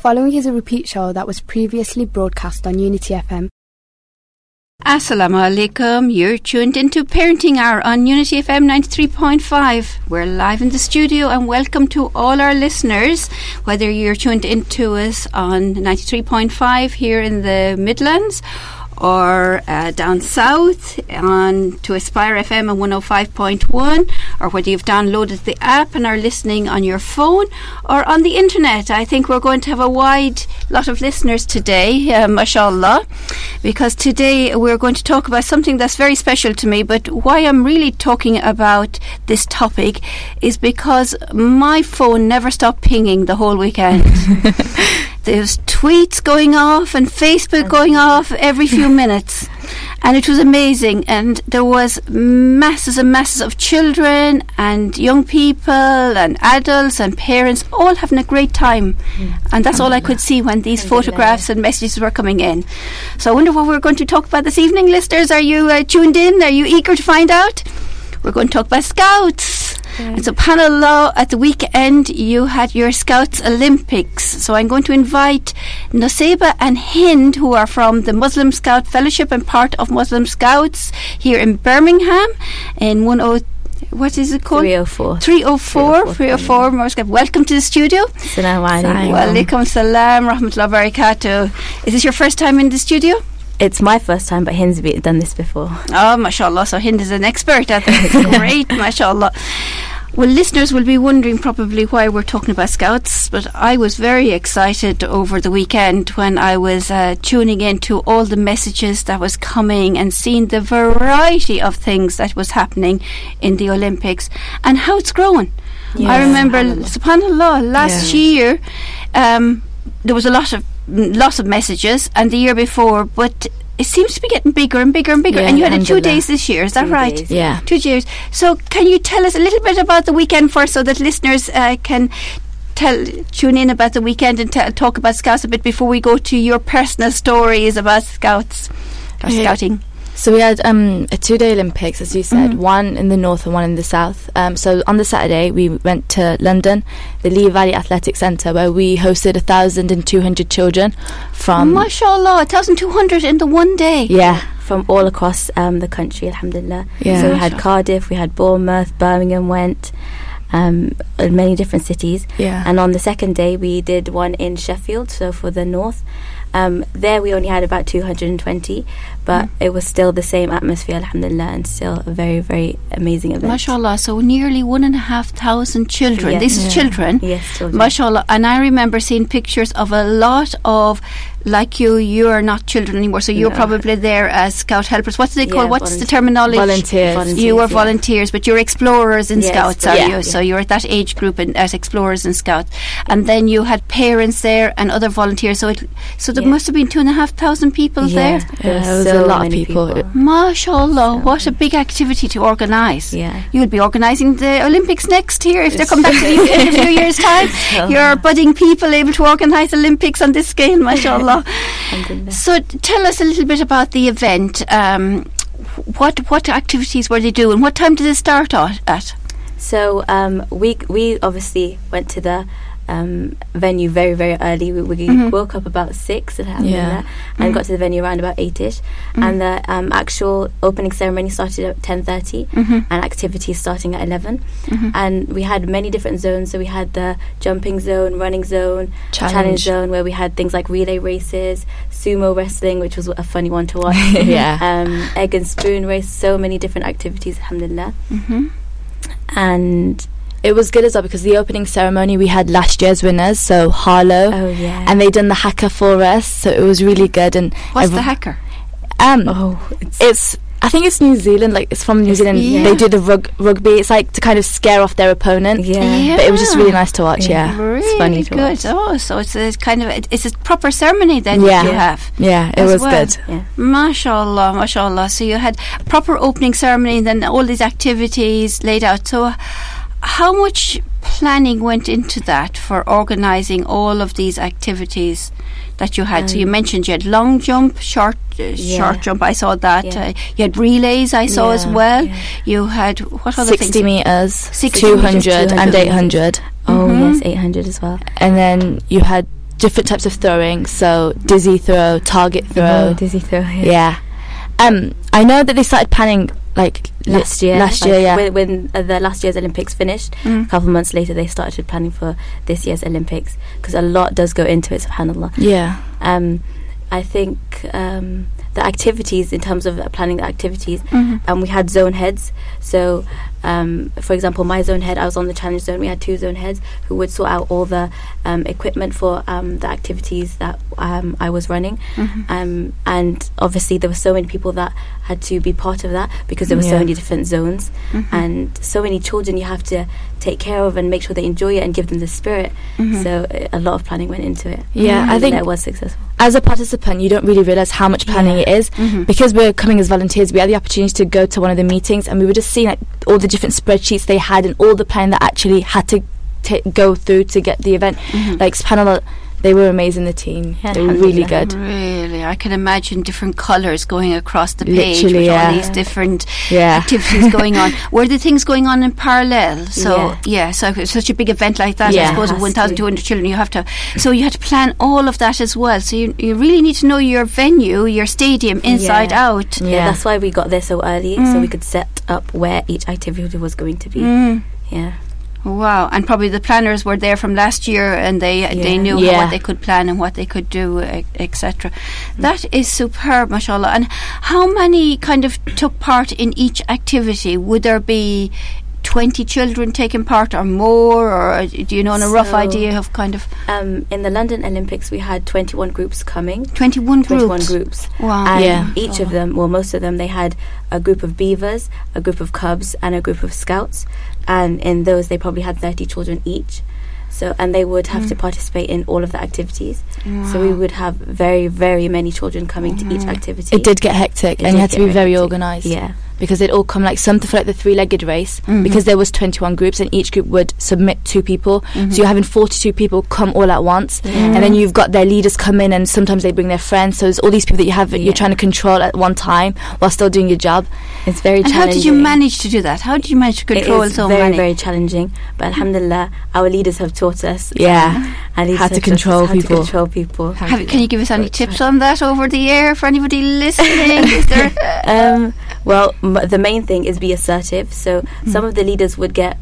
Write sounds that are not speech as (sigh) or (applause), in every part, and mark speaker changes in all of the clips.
Speaker 1: Following is a repeat show that was previously broadcast on Unity FM.
Speaker 2: Assalamu alaikum. You're tuned into Parenting Hour on Unity FM 93.5. We're live in the studio and welcome to all our listeners, whether you're tuned into us on 93.5 here in the Midlands or uh, down south on to Aspire FM at 105.1, or whether you've downloaded the app and are listening on your phone or on the internet. I think we're going to have a wide lot of listeners today, uh, mashallah, because today we're going to talk about something that's very special to me. But why I'm really talking about this topic is because my phone never stopped pinging the whole weekend. (laughs) There's tweets going off and Facebook going off every few (laughs) minutes. And it was amazing. And there was masses and masses of children and young people and adults and parents all having a great time. And that's all I could see when these photographs and messages were coming in. So I wonder what we're going to talk about this evening, listeners. Are you uh, tuned in? Are you eager to find out? We're going to talk about scouts. And subhanAllah, at the weekend you had your Scouts Olympics. So I'm going to invite Nusaiba and Hind, who are from the Muslim Scout Fellowship and part of Muslim Scouts here in Birmingham in 10. What is it called?
Speaker 3: 304.
Speaker 2: 304. 304. Morska. Welcome to the studio.
Speaker 3: Assalamu alaikum.
Speaker 2: Wa alaikum salam, rahmatullah barakatuh. Is this your first time in the studio?
Speaker 3: It's my first time, but Hind's done this before.
Speaker 2: Oh, mashallah. So Hind is an expert at this. (laughs) Great, mashallah. Well, listeners will be wondering probably why we're talking about scouts, but I was very excited over the weekend when I was uh, tuning in to all the messages that was coming and seeing the variety of things that was happening in the Olympics and how it's growing. I remember, subhanallah, last year um, there was a lot of lots of messages, and the year before, but it seems to be getting bigger and bigger and bigger.
Speaker 3: Yeah,
Speaker 2: and you had it two days this year, is that
Speaker 3: Two
Speaker 2: right?
Speaker 3: days.
Speaker 4: Yeah.
Speaker 2: Two years. So, can you tell us a little bit about the weekend first, so that listeners uh, can tell tune in about the weekend and t- talk about Scouts a bit before we go to your personal stories about Scouts or
Speaker 4: Okay.
Speaker 2: scouting.
Speaker 4: So we had um, a two-day Olympics, as you said,
Speaker 2: Mhm.
Speaker 4: one in the north and one in the south. Um, so on the Saturday, we went to London, the Lee Valley Athletic Centre, where we hosted a thousand and two hundred children from.
Speaker 2: Mashallah, 1,200 in the one day.
Speaker 4: yeah,
Speaker 3: From all across um, the country, alhamdulillah.
Speaker 4: Yeah.
Speaker 3: So we had Cardiff, we had Bournemouth, Birmingham went, um, in many different cities.
Speaker 4: yeah.
Speaker 3: And on the second day, we did one in Sheffield, so for the north. Um, there we only had about 220, but
Speaker 2: Mm.
Speaker 3: it was still the same atmosphere, alhamdulillah, and still a very, very amazing event.
Speaker 2: Mashallah, so nearly one and a half thousand children.
Speaker 3: Yeah.
Speaker 2: This is
Speaker 4: Yeah.
Speaker 2: children.
Speaker 3: Yes, children.
Speaker 2: Mashallah. And I remember seeing pictures of a lot of, like you, you're not children anymore, so you're
Speaker 3: No.
Speaker 2: probably there as scout helpers. What do they call,
Speaker 3: Yeah,
Speaker 2: what's the terminology?
Speaker 4: Volunteers.
Speaker 3: Volunteers,
Speaker 2: You were
Speaker 3: yeah.
Speaker 2: volunteers, but you're explorers in
Speaker 3: Yes,
Speaker 2: scouts, are
Speaker 4: yeah,
Speaker 2: you?
Speaker 3: yeah.
Speaker 2: So you're at that age group in, as explorers and scouts. And then you had parents there and other volunteers. So it, so there
Speaker 3: Yeah.
Speaker 2: must have been two and a half thousand people
Speaker 3: yeah,
Speaker 2: there.
Speaker 3: there
Speaker 4: Yeah,
Speaker 3: were
Speaker 4: it was
Speaker 3: so
Speaker 4: a lot of
Speaker 3: many
Speaker 4: people.
Speaker 2: Mashallah,
Speaker 3: So
Speaker 2: what a big activity to organise.
Speaker 3: Yeah.
Speaker 2: You'll be organising the Olympics next year if they come back to the UK in a few years' time. (laughs)
Speaker 3: So-
Speaker 2: You're budding people able to organise Olympics on this scale, mashallah. So tell us a little bit about the event. Um, what what activities were they doing? What time did they start at? at?
Speaker 3: So um, we we obviously went to the um, venue very very early. We, we
Speaker 2: Mhm.
Speaker 3: woke up about six
Speaker 2: Mhm.
Speaker 3: and got to the venue around about eight-ish.
Speaker 2: Mhm.
Speaker 3: And the um, actual opening ceremony started at ten thirty,
Speaker 2: Mhm.
Speaker 3: and activities starting at 11
Speaker 2: Mhm.
Speaker 3: And we had many different zones. So we had the jumping zone, running zone, challenge,
Speaker 4: Challenge.
Speaker 3: zone, where we had things like relay races, sumo wrestling, which was a funny one to watch. (laughs)
Speaker 4: Yeah.
Speaker 3: Um, egg and spoon race, so many different activities, alhamdulillah.
Speaker 2: Mhm.
Speaker 3: And
Speaker 4: It was good as well because the opening ceremony we had last year's winners, so Harlow,
Speaker 3: oh yeah,
Speaker 4: and they done the haka for us, so it was really good. And
Speaker 2: What's the haka?
Speaker 4: Um,
Speaker 3: oh it's,
Speaker 4: it's I think it's New Zealand. Like it's from New Zealand.
Speaker 2: Yeah.
Speaker 4: They do the rug- rugby. It's like to kind of scare off their opponent.
Speaker 3: yeah.
Speaker 4: But it was just really nice to watch.
Speaker 3: Yeah.
Speaker 4: Yeah,
Speaker 2: Really
Speaker 3: funny to
Speaker 2: good.
Speaker 3: watch.
Speaker 2: Oh, so it's a kind of it's a proper ceremony then
Speaker 4: Yeah.
Speaker 2: that you have.
Speaker 4: yeah, it was
Speaker 2: well.
Speaker 4: good.
Speaker 3: yeah.
Speaker 2: Mashallah, mashallah. So you had proper opening ceremony and then all these activities laid out. So how much planning went into that for organising all of these activities that you had? so you
Speaker 3: Um,
Speaker 2: mentioned you had long jump, short uh,
Speaker 3: Yeah.
Speaker 2: short jump. I saw that.
Speaker 3: Yeah.
Speaker 2: Uh, you had relays. I saw as well.
Speaker 3: yeah.
Speaker 2: You had what other
Speaker 4: Sixty
Speaker 2: things?
Speaker 4: meters,
Speaker 2: 60
Speaker 4: two
Speaker 2: meters,
Speaker 4: hundred, and
Speaker 3: 200.
Speaker 4: eight hundred,
Speaker 3: Oh
Speaker 2: Mhm.
Speaker 3: yes, eight hundred as well.
Speaker 4: and then you had different types of throwing. So dizzy throw, target throw.
Speaker 3: Oh, dizzy throw. Yeah.
Speaker 4: yeah. Um, I know that they started planning like li-
Speaker 3: Last year,
Speaker 4: Last
Speaker 3: like,
Speaker 4: year, yeah.
Speaker 3: When, when uh, the last year's Olympics finished,
Speaker 2: Mm.
Speaker 3: a couple of months later, they started planning for this year's Olympics because a lot does go into it. Subhanallah.
Speaker 4: yeah.
Speaker 3: Um, I think um, the activities, in terms of uh, planning the activities,
Speaker 2: Mhm.
Speaker 3: um, we had zone heads. So, um, for example, my zone head, I was on the challenge zone. We had two zone heads who would sort out all the um, equipment for um, the activities that um, I was running.
Speaker 2: Mhm.
Speaker 3: Um, and obviously, there were so many people that had to be part of that because there were
Speaker 4: Yeah.
Speaker 3: so many different zones
Speaker 2: Mhm.
Speaker 3: and so many children you have to take care of and make sure they enjoy it and give them the spirit.
Speaker 2: Mhm.
Speaker 3: So, uh, a lot of planning went into it.
Speaker 4: Yeah, I think
Speaker 3: it was successful.
Speaker 4: as a participant, you don't really realize how much planning
Speaker 3: Yeah.
Speaker 4: it is.
Speaker 2: Mhm.
Speaker 4: Because we're coming as volunteers, we had the opportunity to go to one of the meetings, and we were just seeing like all the different spreadsheets they had and all the planning that actually had to t- go through to get the event.
Speaker 2: Mhm.
Speaker 4: Like Subhanallah, they were amazing. The team,
Speaker 3: Yeah,
Speaker 4: they were really good.
Speaker 2: Really, I can imagine different colours going across the page
Speaker 4: Literally,
Speaker 2: with
Speaker 4: yeah.
Speaker 2: all these different
Speaker 4: Yeah.
Speaker 2: activities going on. (laughs) Were the things going on in parallel? So
Speaker 3: Yeah.
Speaker 2: so such a big event like that,
Speaker 4: Yeah.
Speaker 2: I suppose
Speaker 3: to.
Speaker 2: one thousand two hundred children, you have to. So you had to plan all of that as well. So you you really need to know your venue, your stadium, inside out.
Speaker 3: Yeah. That's why we got there so early, so
Speaker 2: Mm.
Speaker 3: we could set up where each activity was going to be.
Speaker 2: Mm.
Speaker 3: Yeah,
Speaker 2: Wow, and probably the planners were there from last year, and they they knew
Speaker 4: Yeah.
Speaker 2: what they could plan and what they could do, etc. That is superb, mashallah. And how many kind of took part in each activity? Would there be twenty children taking part, or more, or do you know on a rough idea of kind of
Speaker 3: um, in the London Olympics, we had 21 groups coming.
Speaker 2: twenty-one
Speaker 3: 21
Speaker 2: groups?
Speaker 3: groups.
Speaker 2: Wow.
Speaker 3: And
Speaker 4: Yeah.
Speaker 3: each of them, well, most of them, they had a group of beavers, a group of cubs, and a group of scouts. Um, and in those, they probably had 30 children each. So, and they would have to mm. participate in all of the activities. So we would have very, very many children coming to each mm. activity.
Speaker 4: It did get hectic,
Speaker 3: It
Speaker 4: and you had to
Speaker 3: get
Speaker 4: be very
Speaker 3: hectic.
Speaker 4: organised.
Speaker 3: Yeah.
Speaker 4: Because they'd all come like something for like the three-legged race
Speaker 2: Mhm.
Speaker 4: because there was 21 groups and each group would submit two people
Speaker 2: Mhm.
Speaker 4: so you're having 42 people come all at once
Speaker 3: Yeah.
Speaker 4: and then you've got their leaders come in and sometimes they bring their friends so there's all these people that you have
Speaker 3: Yeah.
Speaker 4: you're trying to control at one time while still doing your job
Speaker 3: It's very challenging.
Speaker 2: And how did you manage to do that? How did you manage to control
Speaker 3: it is
Speaker 2: so
Speaker 3: very,
Speaker 2: many?
Speaker 3: very challenging. But alhamdulillah, our leaders have taught us.
Speaker 4: Yeah. How to
Speaker 3: have taught us
Speaker 4: control
Speaker 3: how
Speaker 4: people.
Speaker 3: To control people.
Speaker 2: Have, can you give us any tips on that over the air for anybody listening? (laughs) Is there?
Speaker 3: um, well, m- the main thing is be assertive. So
Speaker 2: Hmm.
Speaker 3: some of the leaders would get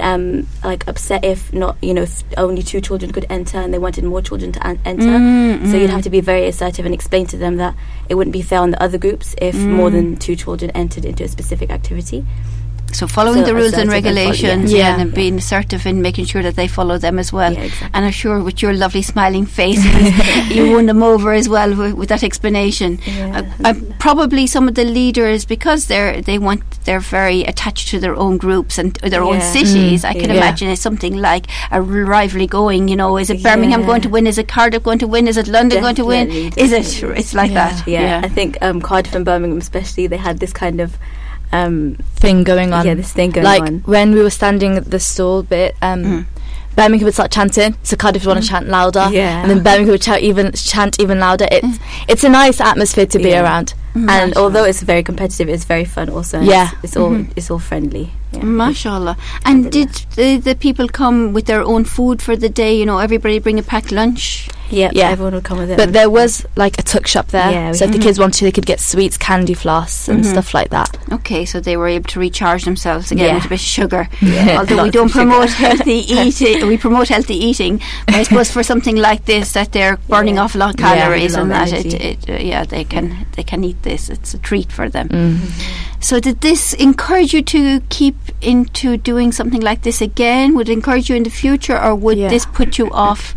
Speaker 3: um, like upset if not, you know, if only two children could enter and they wanted more children to an- enter.
Speaker 2: Mm,
Speaker 3: So you'd
Speaker 2: mm.
Speaker 3: have to be very assertive and explain to them that it wouldn't be fair on the other groups if
Speaker 2: Mm.
Speaker 3: more than two children entered into a specific activity.
Speaker 2: So following
Speaker 3: So
Speaker 2: the rules and
Speaker 3: assertive and follow-
Speaker 2: regulations,
Speaker 4: yeah.
Speaker 2: yeah,
Speaker 4: Yeah.
Speaker 2: and being assertive in making sure that they follow them as well.
Speaker 3: Exactly.
Speaker 2: And I'm sure with your lovely smiling face, (laughs) you won them over as well with, with that explanation. Uh, uh, probably some of the leaders, because they're they want they're very attached to their own groups and their own cities.
Speaker 4: Mm,
Speaker 2: I can imagine it's something like a rivalry going. You know, is it Birmingham going to win? Is it Cardiff going to win? Is it London going to win?
Speaker 3: Definitely,
Speaker 2: Is it? It's like that.
Speaker 3: yeah, I think um, Cardiff and Birmingham, especially, they had this kind of um,
Speaker 4: thing going on
Speaker 3: yeah, this thing going
Speaker 4: like
Speaker 3: on.
Speaker 4: when we were standing at the stall bit um
Speaker 2: Mm.
Speaker 4: Birmingham would start chanting, so Cardiff would want to chant louder,
Speaker 3: Yeah.
Speaker 4: and then Birmingham would chant even chant even louder. It's it's a nice atmosphere to be
Speaker 3: Yeah.
Speaker 4: around.
Speaker 3: and although it's very competitive, it's very fun also.
Speaker 4: Yeah.
Speaker 3: it's, it's all
Speaker 2: Mhm.
Speaker 3: it's all friendly. Yeah.
Speaker 2: Mashallah. And did the, the people come with their own food for the day? You know, everybody bring a packed lunch?
Speaker 3: Yeah,
Speaker 4: Yeah.
Speaker 3: everyone would come with it.
Speaker 4: But there was like a tuck shop there,
Speaker 3: Yeah,
Speaker 4: so if the kids wanted, to, they could get sweets, candy floss, and
Speaker 2: Mhm.
Speaker 4: stuff like that.
Speaker 2: Okay, so they were able to recharge themselves again
Speaker 4: Yeah.
Speaker 2: with a bit of sugar. (laughs)
Speaker 3: Yeah,
Speaker 2: Although we don't promote healthy (laughs) eating, we promote healthy eating. But I (laughs) suppose for something like this, that they're burning
Speaker 3: Yeah.
Speaker 2: off a lot of calories
Speaker 3: a
Speaker 2: and that it, it uh, yeah, they can they can eat this. It's a treat for them.
Speaker 4: Mm.
Speaker 2: So did this encourage you to keep into doing something like this again? Would it encourage you in the future, or would
Speaker 4: Yeah.
Speaker 2: this put you off?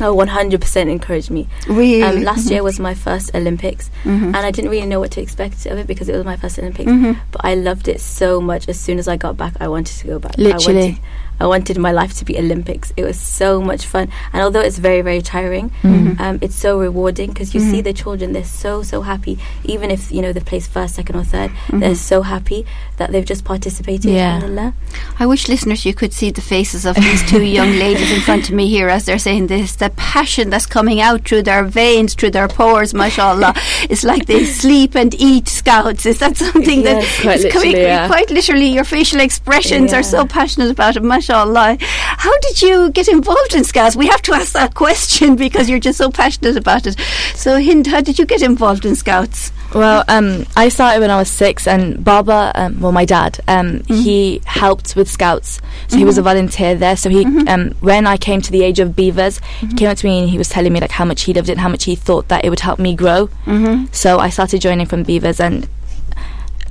Speaker 3: Oh, 100% encouraged me.
Speaker 2: Really?
Speaker 3: Um, last year was (laughs) my first Olympics,
Speaker 2: Mhm.
Speaker 3: and I didn't really know what to expect of it because it was my first Olympics.
Speaker 2: Mhm.
Speaker 3: But I loved it so much. As soon as I got back, I wanted to go back. I
Speaker 4: Literally.
Speaker 3: wanted, I wanted my life to be Olympics. It was so much fun, and although it's very, very tiring,
Speaker 4: Mhm.
Speaker 3: um, it's so rewarding because you see
Speaker 2: Mhm.
Speaker 3: the children. They're so, so happy. Even if you know they've placed first, second, or 3rd they they're so happy that they've just participated.
Speaker 4: Yeah.
Speaker 2: I wish listeners you could see the faces of these two (laughs) young ladies in front of me here as they're saying this. The passion that's coming out through their veins, through their pores, mashallah. (laughs) it's like they sleep and eat scouts. Is that something
Speaker 3: Yes,
Speaker 2: that
Speaker 4: quite
Speaker 2: it's coming
Speaker 4: literally, yeah.
Speaker 2: quite literally your facial expressions are so passionate about it, mashallah. Mashallah. How did you get involved in Scouts? We have to ask that question (laughs) because you're just so passionate about it. So, Hind, how did you get involved in Scouts?
Speaker 4: Well, um, I started when I was six, and Baba, um, well, my dad, um,
Speaker 2: Mm-hmm.
Speaker 4: he helped with Scouts, so he was a volunteer there. So he,
Speaker 2: Mm-hmm.
Speaker 4: um, when I came to the age of beavers, he came up to me and he was telling me like how much he loved it, and how much he thought that it would help me grow.
Speaker 2: Mm-hmm.
Speaker 4: So I started joining from beavers, and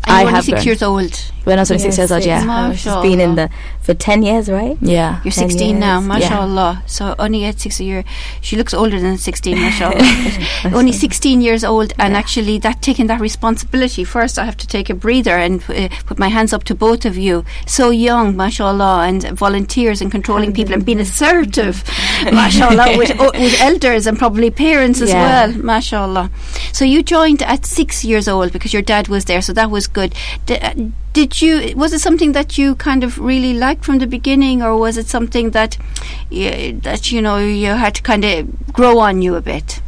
Speaker 2: And
Speaker 4: I have
Speaker 2: six
Speaker 4: grown.
Speaker 2: years old.
Speaker 4: When I was only six years old. Yeah,
Speaker 3: she's been in the for ten years, right?
Speaker 4: yeah.
Speaker 2: You're
Speaker 3: 10
Speaker 2: 16 now,
Speaker 3: years.
Speaker 2: mashallah. So only at six a year. She looks older than 16, (laughs) mashallah. Only 16 years old, and actually, that taking that responsibility. First, I have to take a breather and uh, put my hands up to both of you. So young, mashallah, and volunteers and controlling people and being assertive, mashallah, (laughs) with, o- with elders and probably parents as
Speaker 4: Yeah.
Speaker 2: well, mashallah. So you joined at six years old because your dad was there, so that was good. D- uh, did you? Was it something that you kind of really liked from the beginning, or was it something that yeah, that you know you had to kind of grow on you a bit?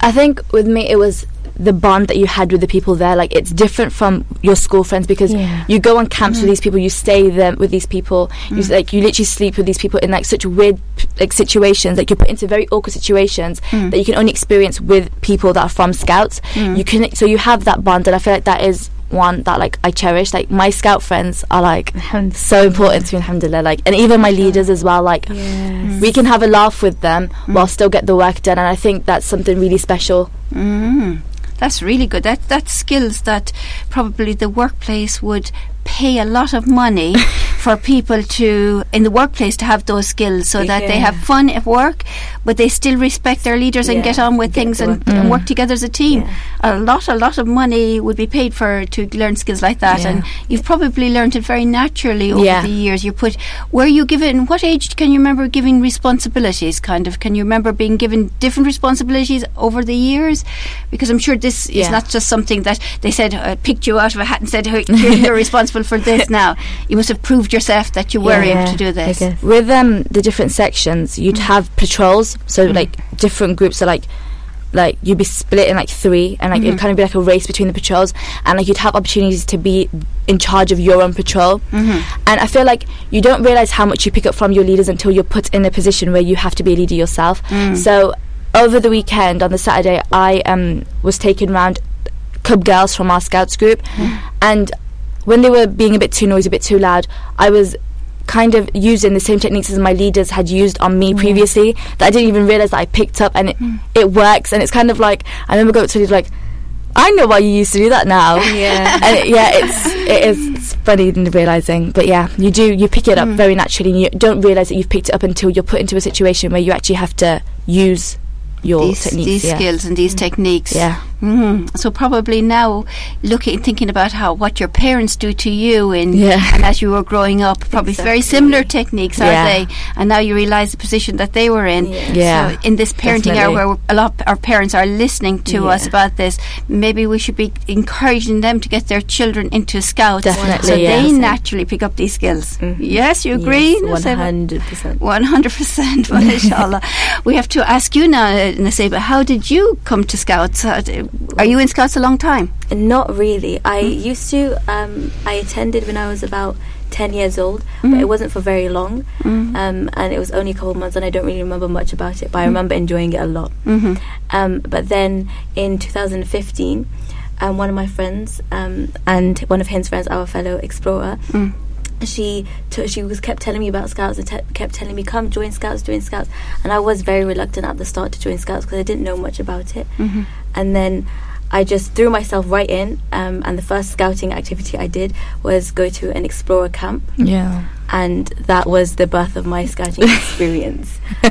Speaker 4: I think with me it was the bond that you had with the people there. Like it's different from your school friends because
Speaker 3: Yeah.
Speaker 4: you go on camps with mm-hmm. these people, you stay there with these people. You mm. like you literally sleep with these people in like such weird like situations. Like you're put into very awkward situations mm. that you can only experience with people that are from Scouts. Mm. You can so you have that bond, and I feel like that is one that like I cherish. Like my Scout friends are like so important to me, alhamdulillah. Like and even my leaders as well. Like
Speaker 3: Yes.
Speaker 4: we can have a laugh with them while still get the work done, and I think that's something really special.
Speaker 2: Mm. That's really good. That that's skills that probably the workplace would pay a lot of money (laughs) for people to in the workplace to have those skills so that they have fun at work but they still respect their leaders and get on with
Speaker 3: get
Speaker 2: things and,
Speaker 3: work
Speaker 2: and work together as a team.
Speaker 3: Yeah.
Speaker 2: a lot a lot of money would be paid for to learn skills like that
Speaker 4: Yeah.
Speaker 2: and you've probably learned it very naturally over
Speaker 4: Yeah.
Speaker 2: the years. You put were you given what age can you remember giving responsibilities kind of? Can you remember being given different responsibilities over the years? Because i'm sure this is not just something that they said uh, picked you out of a hat and said "Here, here, you're (laughs) responsible for this now. You must have proved yourself that you were
Speaker 3: Yeah,
Speaker 2: able to do this.
Speaker 4: With um the different sections, you'd have patrols. So like different groups are like like you'd be split in like three, and like it'd kind of be like a race between the patrols, and like you'd have opportunities to be in charge of your own patrol.
Speaker 2: Mhm.
Speaker 4: And I feel like you don't realize how much you pick up from your leaders until you're put in a position where you have to be a leader yourself. So over the weekend on the Saturday, I um was taken round Cub girls from our scouts group, and when they were being a bit too noisy, a bit too loud, I was kind of using the same techniques as my leaders had used on me mm. previously that I didn't even realize that I picked up, and it mm. it works. And it's kind of like I remember going up to leader like. I know why you used to do that now. (laughs)
Speaker 3: Yeah.
Speaker 4: and it, yeah, it's it is it's funny in realizing, but yeah, you do you pick it up mm. very naturally, and you don't realize that you've picked it up until you're put into a situation where you actually have to use your
Speaker 2: these,
Speaker 4: techniques.
Speaker 2: these
Speaker 4: yeah.
Speaker 2: skills and these techniques
Speaker 4: Yeah.
Speaker 2: Mhm. So probably now, looking, thinking about how what your parents do to you, in
Speaker 4: Yeah.
Speaker 2: and as you were growing up, probably very similar techniques, are
Speaker 4: Yeah.
Speaker 2: they? And now you realise the position that they were in.
Speaker 3: Yeah.
Speaker 4: Yeah.
Speaker 2: So in this parenting
Speaker 4: Definitely.
Speaker 2: era, where a lot of our parents are listening to us about this, maybe we should be encouraging them to get their children into scouts,
Speaker 4: Definitely,
Speaker 2: so
Speaker 4: yeah.
Speaker 2: they naturally pick up these skills. Yes, you agree?
Speaker 3: Hundred percent.
Speaker 2: One hundred percent, (laughs) inshallah. We have to ask you now, uh, Naseba, how did you come to Scouts? Are you in Scouts a long time?
Speaker 3: Not really. I
Speaker 2: Mm.
Speaker 3: used to. Um, I attended when I was about ten years old,
Speaker 2: Mm.
Speaker 3: but it wasn't for very long, um, and it was only a couple of months, and I don't really remember much about it. But I remember enjoying it a lot.
Speaker 2: Mm-hmm.
Speaker 3: Um, but then in 2015, um, one of my friends um, and one of his friends, our fellow explorer,
Speaker 2: Mm.
Speaker 3: she t- she was kept telling me about scouts and te- kept telling me come join scouts join scouts and i was very reluctant at the start to join scouts because i didn't know much about it
Speaker 2: Mm-hmm.
Speaker 3: And then i just threw myself right in um, and the first scouting activity i did was go to an explorer camp
Speaker 4: Yeah.
Speaker 3: and that was the birth of my scouting (laughs) experience.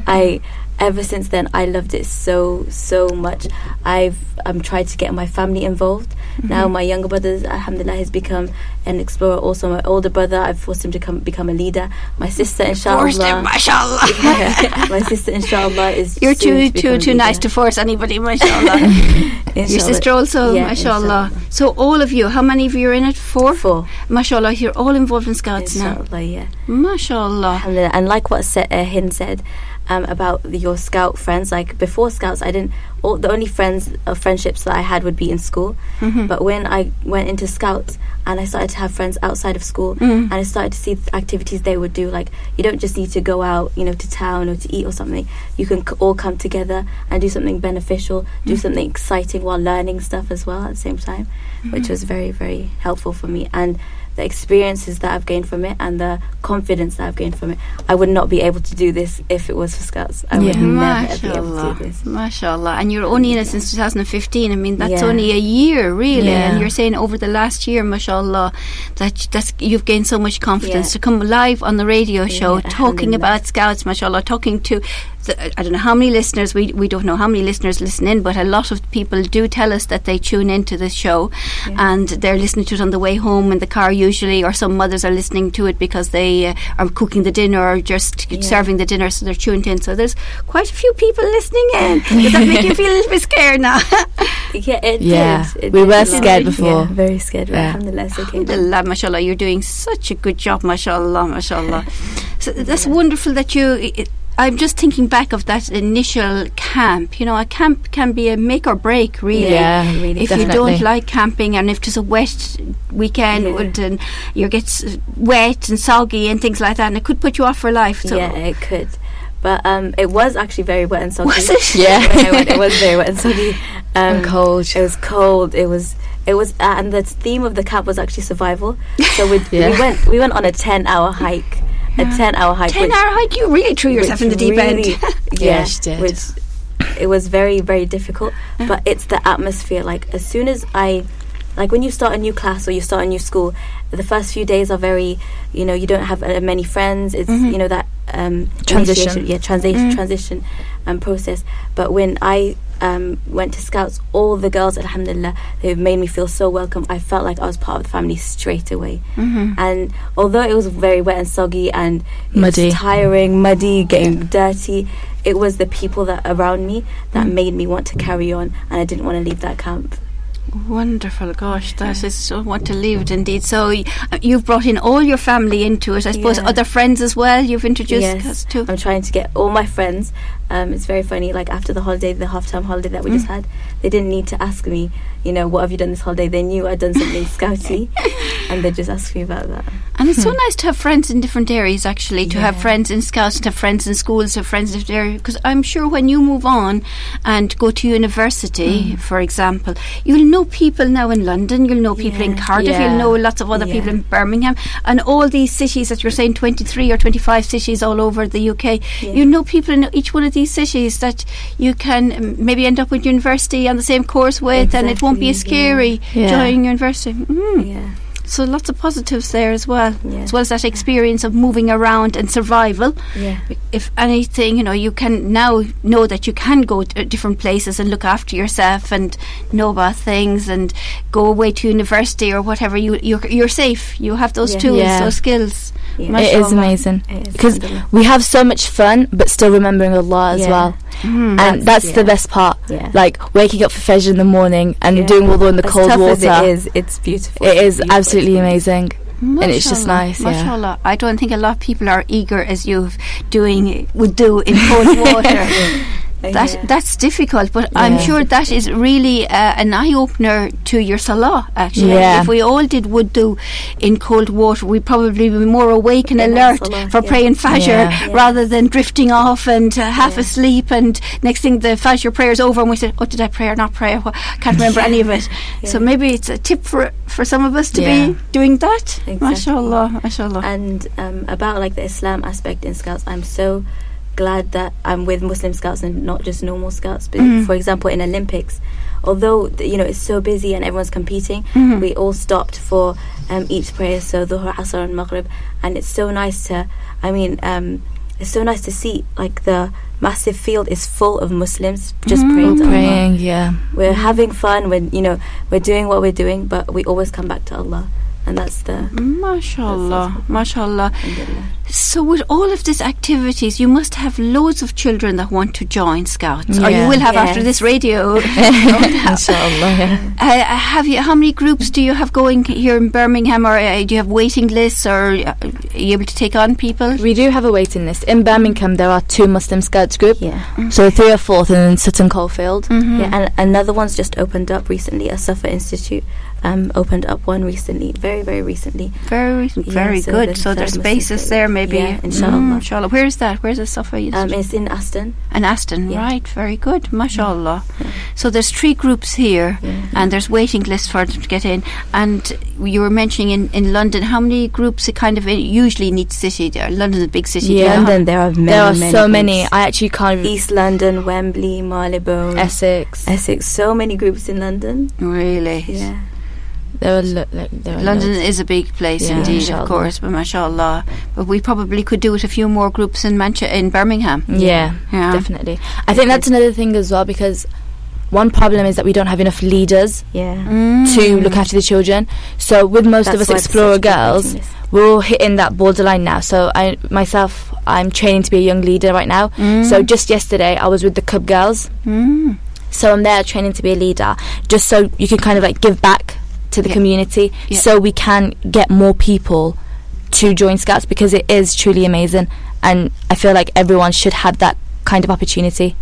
Speaker 3: I ever since then I loved it so so much. I've um, tried to get my family involved.
Speaker 2: Mm-hmm.
Speaker 3: Now my younger brother, alhamdulillah, has become an explorer. Also, my older brother, I've forced him to come become a leader. My sister,
Speaker 2: Forced him,
Speaker 3: inshallah,
Speaker 2: mashallah. (laughs)
Speaker 3: yeah, my sister, inshallah, is
Speaker 2: You're too
Speaker 3: to
Speaker 2: too too nice to force anybody, (laughs) mashallah. Your sister also,
Speaker 3: Yeah,
Speaker 2: mashallah.
Speaker 3: inshallah.
Speaker 2: So all of you, how many of you are in it? Four.
Speaker 3: Four.
Speaker 2: Mashallah, you're all involved in Scouts now.
Speaker 3: Inshallah, yeah.
Speaker 2: Mashallah.
Speaker 3: And like what sa- uh, Hind said, um, about your scout friends. Like before scouts, I didn't. All the only friends or friendships that I had would be in school.
Speaker 2: Mm-hmm.
Speaker 3: But when I went into scouts and I started to have friends outside of school,
Speaker 2: Mm.
Speaker 3: and I started to see the activities they would do. Like you don't just need to go out, you know, to town or to eat or something. You can c- all come together and do something beneficial, do
Speaker 2: Mm.
Speaker 3: something exciting while learning stuff as well at the same time,
Speaker 2: Mm-hmm.
Speaker 3: which was very very helpful for me and. The experiences that I've gained from it and the confidence that I've gained from it, I would not be able to do this if it was for Scouts. I would
Speaker 4: Yeah.
Speaker 3: never be able to do this.
Speaker 2: mashallah, and you're only in it since 2015. I mean, that's
Speaker 3: Yeah.
Speaker 2: only a year, really.
Speaker 4: Yeah.
Speaker 2: And you're saying over the last year, mashallah, that that's you've gained so much confidence
Speaker 3: Yeah.
Speaker 2: to come live on the radio show,
Speaker 3: Yeah,
Speaker 2: talking about Scouts, mashallah, talking to. I don't know how many listeners we we don't know how many listeners listen in, but a lot of people do tell us that they tune into the show,
Speaker 3: Yeah.
Speaker 2: and they're listening to it on the way home in the car usually, or some mothers are listening to it because they uh, are cooking the dinner or just
Speaker 3: Yeah.
Speaker 2: serving the dinner, so they're tuned in. So there's quite a few people listening in. Does that make you feel a little bit scared now? (laughs)
Speaker 3: Yeah, it
Speaker 4: Yeah,
Speaker 3: did. It
Speaker 4: we
Speaker 3: did
Speaker 4: were scared before.
Speaker 3: Yeah, very scared. But
Speaker 4: Yeah.
Speaker 3: Alhamdulillah, okay. now.
Speaker 2: Alhamdulillah, mashallah, you're doing such a good job, mashallah, mashallah. (laughs) So that's wonderful that you. It, I'm just thinking back of that initial camp. You know, a camp can be a make or break, really.
Speaker 4: Yeah,
Speaker 3: really,
Speaker 2: if you don't like camping and if it's a wet weekend
Speaker 3: Yeah.
Speaker 2: and you get wet and soggy and things like that, and it could put you off for life. So
Speaker 3: yeah, it could. But um, it was actually very wet and soggy.
Speaker 2: Was it? (laughs)
Speaker 4: Yeah.
Speaker 3: went, it was very wet and soggy. (laughs) Um,
Speaker 4: And cold.
Speaker 3: It was cold. It was. It was, uh, and the theme of the camp was actually survival. So we (laughs)
Speaker 4: Yeah.
Speaker 3: we went we went on a ten hour hike. A ten hour hike.
Speaker 2: ten
Speaker 3: which-
Speaker 2: hour hike, you really threw yourself in the deep
Speaker 3: really-
Speaker 2: end. (laughs) (laughs)
Speaker 3: yeah,
Speaker 4: Yeah.
Speaker 3: Which it was very very difficult, but it's the atmosphere. Like as soon as I, like when you start a new class or you start a new school, the first few days are very, you know, you don't have uh, many friends. It's
Speaker 2: Mhm.
Speaker 3: you know that um,
Speaker 4: Transition.
Speaker 3: yeah, transition
Speaker 2: Mm.
Speaker 3: transition um, process. But when I um, went to scouts, all the girls, alhamdulillah, they made me feel so welcome. I felt like I was part of the family straight away.
Speaker 2: Mhm.
Speaker 3: And although it was very wet and soggy and
Speaker 4: Muddy.
Speaker 3: tiring, muddy, getting dirty, it was the people that around me that
Speaker 2: Mm.
Speaker 3: made me want to carry on, and I didn't want to leave that camp.
Speaker 2: Wonderful, gosh, that is so want to leave indeed. So uh, you've brought in all your family into it. I suppose
Speaker 3: Yeah.
Speaker 2: other friends as well. You've introduced
Speaker 3: Yes.
Speaker 2: us to.
Speaker 3: I'm trying to get all my friends. Um, it's very funny. Like after the holiday, the half-term holiday that we just
Speaker 2: Mm.
Speaker 3: had, they didn't need to ask me. You know, what have you done this holiday? They knew I'd done something (laughs) scouty, and they just asked me about that.
Speaker 2: And it's so nice to have friends in different areas, actually, to have friends in scouts, to have friends in schools, to have friends in different areas. Because I'm sure when you move on and go to university, for example, you'll know people now in London, you'll know people in Cardiff,
Speaker 4: Yeah.
Speaker 2: you'll know lots of other people in Birmingham, and all these cities that you're saying 23 or 25 cities all over the UK.
Speaker 3: Yeah.
Speaker 2: You know people in each one of these cities that you can um, maybe end up with university on the same course with, and it won't be as
Speaker 3: yeah.
Speaker 2: scary
Speaker 4: Yeah.
Speaker 2: joining university. Mm.
Speaker 3: Yeah,
Speaker 2: So lots of positives there as well,
Speaker 3: Yeah.
Speaker 2: as well as that experience of moving around and survival.
Speaker 3: yeah,
Speaker 2: If anything, you know, you can now know that you can go to different places and look after yourself and know about things and go away to university or whatever. You you're, you're safe. You have those
Speaker 3: Yeah.
Speaker 2: tools, those skills.
Speaker 3: Yeah.
Speaker 2: My-
Speaker 4: It is amazing because we have so much fun, but still remembering Allah as
Speaker 3: Yeah.
Speaker 4: well,
Speaker 2: Mm.
Speaker 4: and that's
Speaker 3: yeah.
Speaker 4: the best part.
Speaker 3: Yeah.
Speaker 4: Like waking up for Fajr in the morning and
Speaker 3: Yeah.
Speaker 4: doing wudu in the
Speaker 3: as
Speaker 4: cold
Speaker 3: tough
Speaker 4: water.
Speaker 3: as it is, it's beautiful.
Speaker 4: It is
Speaker 3: Beautiful
Speaker 4: absolutely
Speaker 3: experience.
Speaker 4: amazing. And it's just nice, yeah.
Speaker 2: Mashallah. I don't think a lot of people are eager as you doing wudu in cold (laughs) water. (laughs) That
Speaker 3: Yeah.
Speaker 2: that's difficult, but I'm sure that is really uh, an eye opener to your salah. Actually,
Speaker 4: Yeah.
Speaker 2: if we all did wudu in cold water, we'd probably be more awake and
Speaker 3: In
Speaker 2: alert
Speaker 3: salah,
Speaker 2: for
Speaker 3: yeah.
Speaker 2: praying Fajr
Speaker 4: Yeah.
Speaker 3: Yeah.
Speaker 2: rather than drifting off and uh, half
Speaker 3: Yeah.
Speaker 2: asleep. And next thing the Fajr prayer's over, and we say, "Oh, did I pray or not pray? I Can't (laughs) remember any of it." So maybe it's a tip for for some of us to
Speaker 4: Yeah.
Speaker 2: be doing that.
Speaker 3: Exactly.
Speaker 2: Mashallah, mashallah.
Speaker 3: And um, about like the Islam aspect in Scouts, I'm so glad that I'm with Muslim Scouts and not just normal Scouts. But
Speaker 2: Mm.
Speaker 3: for example, in Olympics, although you know it's so busy and everyone's competing,
Speaker 2: Mhm.
Speaker 3: we all stopped for um, each prayer, so Dhuhr, Asr, and Maghrib, and it's so nice to. I mean, um, it's so nice to see like the massive field is full of Muslims just
Speaker 2: Mm.
Speaker 3: praying to Allah.
Speaker 4: Praying, yeah.
Speaker 3: We're having fun when you know we're doing what we're doing, but we always come back to Allah, and that's the.
Speaker 2: Mashallah,
Speaker 3: That's-
Speaker 2: mashallah. So, with all of these activities, you must have loads of children that want to join Scouts, or you will have after this radio. (laughs)
Speaker 4: Inshallah, yeah.
Speaker 2: Uh, have you? How many groups do you have going here in Birmingham, or uh, do you have waiting lists, or uh, you able to take on people?
Speaker 4: We do have a waiting list. In Birmingham, there are two Muslim Scouts group.
Speaker 3: Yeah.
Speaker 4: So three or fourth in Sutton Coldfield.
Speaker 2: Mm-hmm.
Speaker 3: Yeah, and another one's just opened up recently. A Safa Institute um, opened up one recently, very very recently.
Speaker 2: Very,
Speaker 3: Yeah,
Speaker 2: very
Speaker 3: so
Speaker 2: good.
Speaker 3: the
Speaker 2: So there's spaces there, maybe.
Speaker 3: Yeah, inshallah.
Speaker 2: Mm, inshallah. Where is that? Where's the Safa?
Speaker 3: Um, it's in Aston.
Speaker 2: and Aston,
Speaker 3: yeah.
Speaker 2: right? Very good, mashallah. So there's three groups here, and there's waiting lists for them to get in. And you were mentioning in, in London, how many groups it kind of usually in each city? There, London's a big city.
Speaker 4: Yeah.
Speaker 3: London, there are many.
Speaker 4: there are
Speaker 3: many
Speaker 4: so many. I actually can't. even-
Speaker 3: East London, Wembley, Marylebone,
Speaker 4: Essex.
Speaker 3: Essex. So many groups in London.
Speaker 2: Really.
Speaker 3: Yeah.
Speaker 4: There are lo- like, there are
Speaker 2: London
Speaker 4: loads.
Speaker 2: is a big place
Speaker 4: Yeah,
Speaker 2: indeed,
Speaker 4: inshallah.
Speaker 2: of course, but mashallah. But we probably could do it a few more groups in Manchester, in Birmingham.
Speaker 4: Yeah,
Speaker 2: Yeah.
Speaker 4: definitely. I think that's another thing as well because one problem is that we don't have enough leaders
Speaker 3: Yeah.
Speaker 2: Mm.
Speaker 4: to look after the children. So with most of us Explorer
Speaker 3: such a big
Speaker 4: girls, we're all hitting that borderline now. So I myself, I'm training to be a young leader right now.
Speaker 2: Mm.
Speaker 4: So just yesterday, I was with the Cub Girls.
Speaker 2: Mm.
Speaker 4: So I'm there training to be a leader, just so you can kind of like give back to the
Speaker 2: Yeah.
Speaker 4: community,
Speaker 2: Yeah.
Speaker 4: so we can get more people to join Scouts because it is truly amazing, and I feel like everyone should have that kind of opportunity.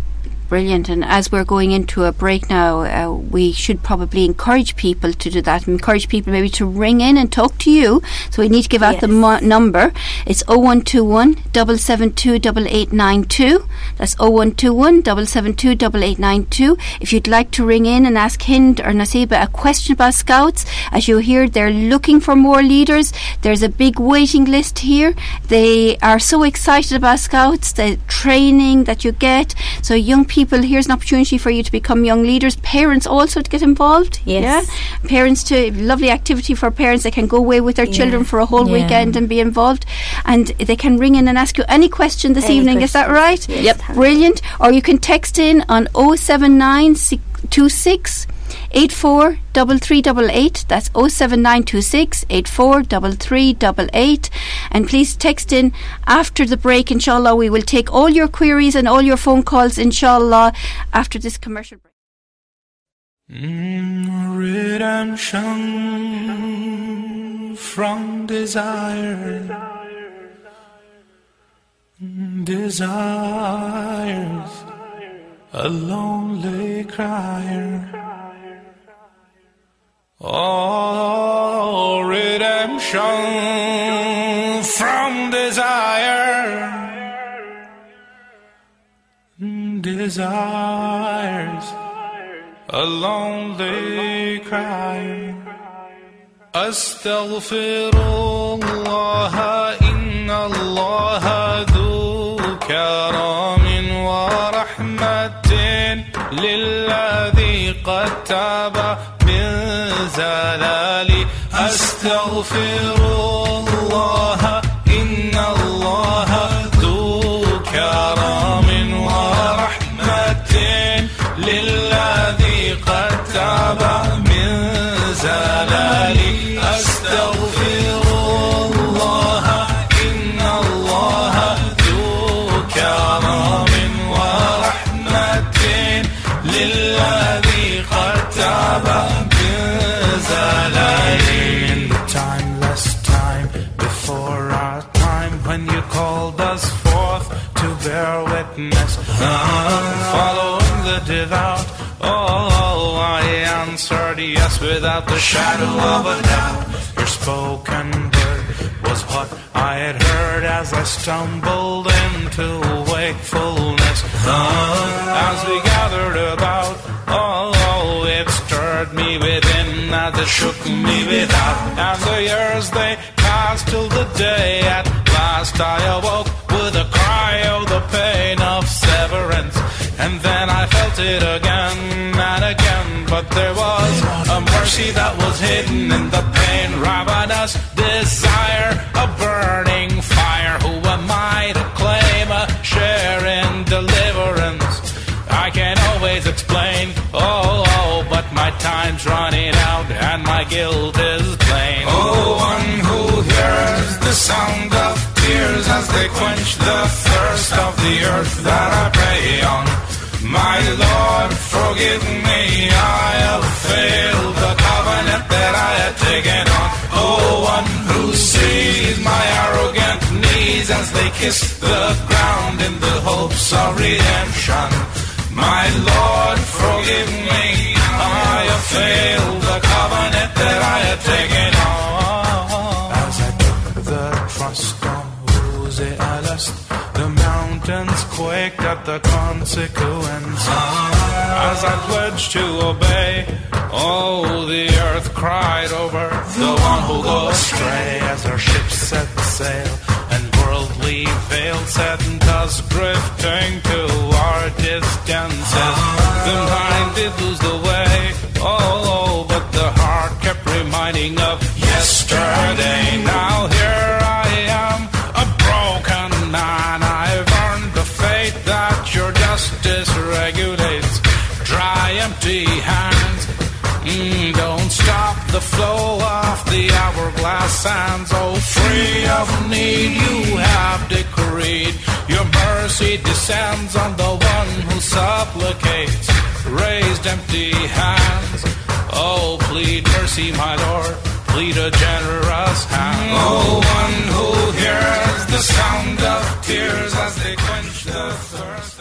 Speaker 2: Brilliant. And as we're going into a break now, uh, we should probably encourage people to do that. Encourage people maybe to ring in and talk to you. So we need to give out the mo- number. It's 0121 772 8892. That's 0121 772 8892. If you'd like to ring in and ask Hind or Nasiba a question about Scouts, as you hear, they're looking for more leaders. There's a big waiting list here. They are so excited about Scouts, the training that you get. So young people, here's an opportunity for you to become young leaders. Parents also to get involved.
Speaker 3: Yes.
Speaker 2: Yeah. Parents to lovely activity for parents. They can go away with their
Speaker 3: Yeah.
Speaker 2: children for a whole
Speaker 4: Yeah.
Speaker 2: weekend and be involved. And they can ring in and ask you any question this
Speaker 3: Any
Speaker 2: evening. Is that right?
Speaker 3: Yes,
Speaker 4: Yep.
Speaker 2: Brilliant. Or you can text in on 07926 84 3388. That's 07926 84 3388. And please text in after the break, inshallah. We will take all your queries and all your phone calls, inshallah, after this commercial break.
Speaker 5: Redemption from desire. Desires a lonely crier. Oh, redemption from desire. Mm, Desires a lonely cry أستغفر الله إن الله ذو كرم ورحمة للذي قد تاب زلالي أستغفر without the shadow of a doubt. Your spoken word was what I had heard as I stumbled into wakefulness. Uh, as we gathered about oh it stirred me within. As it shook me without. As the years they passed till the day. At last I awoke with a cry of the pain of severance. And then I felt it again and again. But there was a mercy that was hidden in the pain. Ravenous desire a burning fire. Who am I to claim a share in deliverance? I can always explain, oh, oh, but my time's running out and my guilt the thirst of the earth that I pray on. My Lord, forgive me, I have failed the covenant that I had taken on. Oh, one who sees my arrogant knees as they kiss the ground in the hopes of redemption. My Lord, forgive me. I have failed the covenant that I had taken on. The mountains quaked at the consequence. As I pledged to obey, oh, the earth cried over the one who goes astray as our ship set sail and worldly veil set us drifting to our distances. The mind did lose the way, oh, but the heart kept reminding of yesterday. Now the flow of the hourglass sands. Oh, free of need, you have decreed. Your mercy descends on the one who supplicates. Raised empty hands. Oh, plead mercy, my Lord. Plead a generous hand. Oh, one who hears the sound of tears as they quench the thirst.